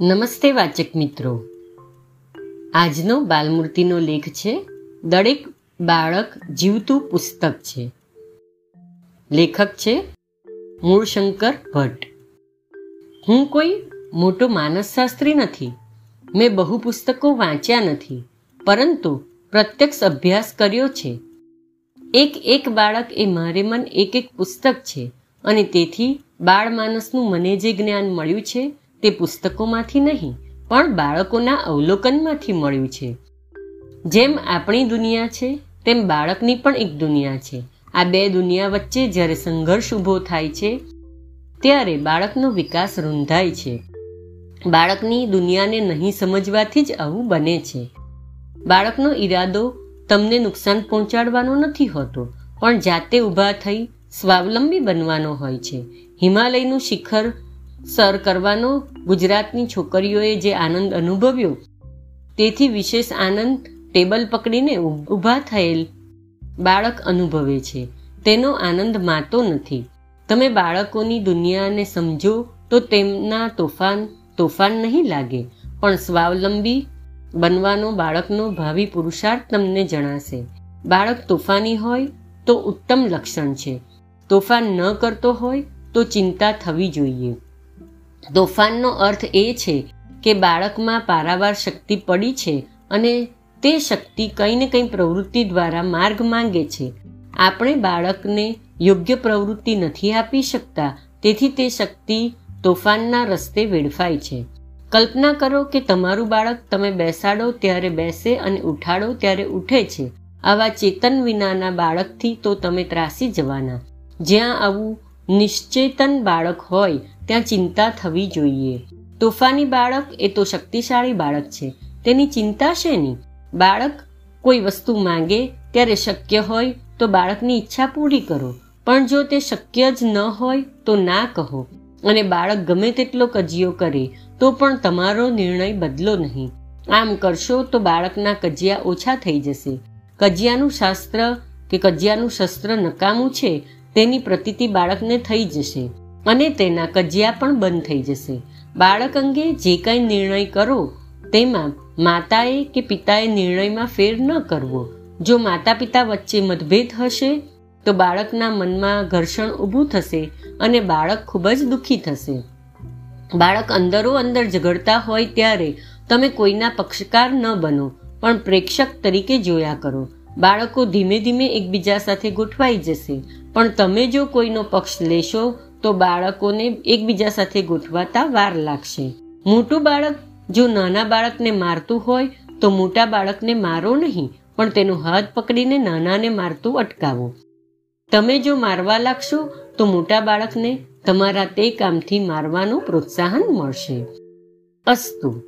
નમસ્તે વાચક મિત્રો. આજનો બાલમૂર્તિનો લેખ છે, દરેક બાળક જીવતું પુસ્તક છે. લેખક છે મૂળશંકર ભટ્ટ. હું કોઈ મોટો માનસશાસ્ત્રી નથી. મેં બહુ પુસ્તકો વાંચ્યા નથી, પરંતુ પ્રત્યક્ષ અભ્યાસ કર્યો છે. એક એક બાળક એ મારે મન એક એક પુસ્તક છે, અને તેથી બાળ માનસનું મને જે જ્ઞાન મળ્યું છે તે પુસ્તકોમાંથી નહીં, પણ બાળકોના અવલોકનમાંથી મળ્યું છે. જેમ આપણી દુનિયા છે, તેમ બાળકની પણ એક દુનિયા છે. આ બે દુનિયા વચ્ચે જ્યારે સંઘર્ષ ઊભો થાય છે, ત્યારે બાળકનો વિકાસ રૂંધાય છે. બાળકની દુનિયાને નહીં સમજવાથી જ આવું બને છે. બાળકનો ઈરાદો તમને નુકસાન પહોંચાડવાનો નથી હોતો, પણ જાતે ઊભા થઈ સ્વાવલંબી બનવાનો હોય છે. હિમાલયનું શિખર સર કરવાનો ગુજરાતની છોકરીઓએ જે આનંદ અનુભવ્યો, તેથી વિશેષ આનંદ ટેબલ પકડીને ઊભા થયેલ બાળક અનુભવે છે. તેનો આનંદ માતો નથી. તમે બાળકોની દુનિયાને સમજો તો તેમના તોફાન તોફાન નહીં લાગે, પણ સ્વાવલંબી બનવાનો બાળકનો ભાવિ પુરુષાર્થ તમને જણાશે. બાળક તોફાની હોય તો ઉત્તમ લક્ષણ છે. તોફાન ન કરતો હોય તો ચિંતા થવી જોઈએ. તોફાનનો અર્થ એ છે કે બાળકમાં પારાવાર શક્તિ પડી છે અને તે શક્તિ કંઈ ને કંઈ પ્રવૃત્તિ દ્વારા માર્ગ માંગે છે. આપણે બાળકને યોગ્ય પ્રવૃત્તિ નથી આપી શકતા, તેથી તે શક્તિ તોફાનના રસ્તે વેડફાય છે. કલ્પના કરો કે તમારું બાળક તમે બેસાડો ત્યારે બેસે અને ઉઠાડો ત્યારે ઉઠે છે. આવા ચેતન વિનાના બાળકથી તો તમે ત્રાસી જવાના. જ્યાં આવું નિશ્ચેતન બાળક હોય, ત્યાં ચિંતા થવી જોઈએ. તોફાની બાળક એ તો શક્તિશાળી બાળક છે. તેની ચિંતા શેની બાળક કોઈ વસ્તુ માંગે, ત્યારે શક્ય હોય, તો બાળકની ઈચ્છા પૂરી કરો. પણ જો તે શક્ય જ ન હોય, તો ના કહો. અને બાળક ગમે તેટલો કજિયો કરે, તો પણ તમારો નિર્ણય બદલો નહીં. આમ કરશો તો બાળકના કજિયા ઓછા થઈ જશે. કજિયાનું શાસ્ત્ર કે કજિયાનું શસ્ત્ર નકામું છે તેની પ્રતીતિ બાળકને થઈ જશે અને તેના કજિયા પણ બંધ થઈ જશે. બાળક અંગે જે કંઈ નિર્ણય કરો, તેમાં માતાએ કે પિતાએ નિર્ણયમાં ફેર ન કરવો. જો માતા પિતા વચ્ચે મતભેદ હશે, તો બાળકના મનમાં ઘર્ષણ ઊભું થશે અને બાળક ખૂબ જ દુઃખી થશે. બાળક અંદરો અંદર ઝઘડતા હોય ત્યારે તમે કોઈના પક્ષકાર ન બનો, પણ પ્રેક્ષક તરીકે જોયા કરો. બાળકો ધીમે ધીમે એકબીજા સાથે ગોઠવાઈ જશે. પણ તમે જો કોઈનો પક્ષ લેશો, તો બાળકોને એકબીજા સાથે ગોઠવાતા વાર લાગશે. મોટું બાળક જો નાના બાળકને મારતું હોય, તો મોટા બાળકને મારો નહીં, પણ તેનો હાથ પકડીને નાનાને મારતું અટકાવો. તમે જો મારવા લાગશો, તો મોટા બાળકને તમારા તે કામથી મારવાનું પ્રોત્સાહન મળશે. અસ્તુ.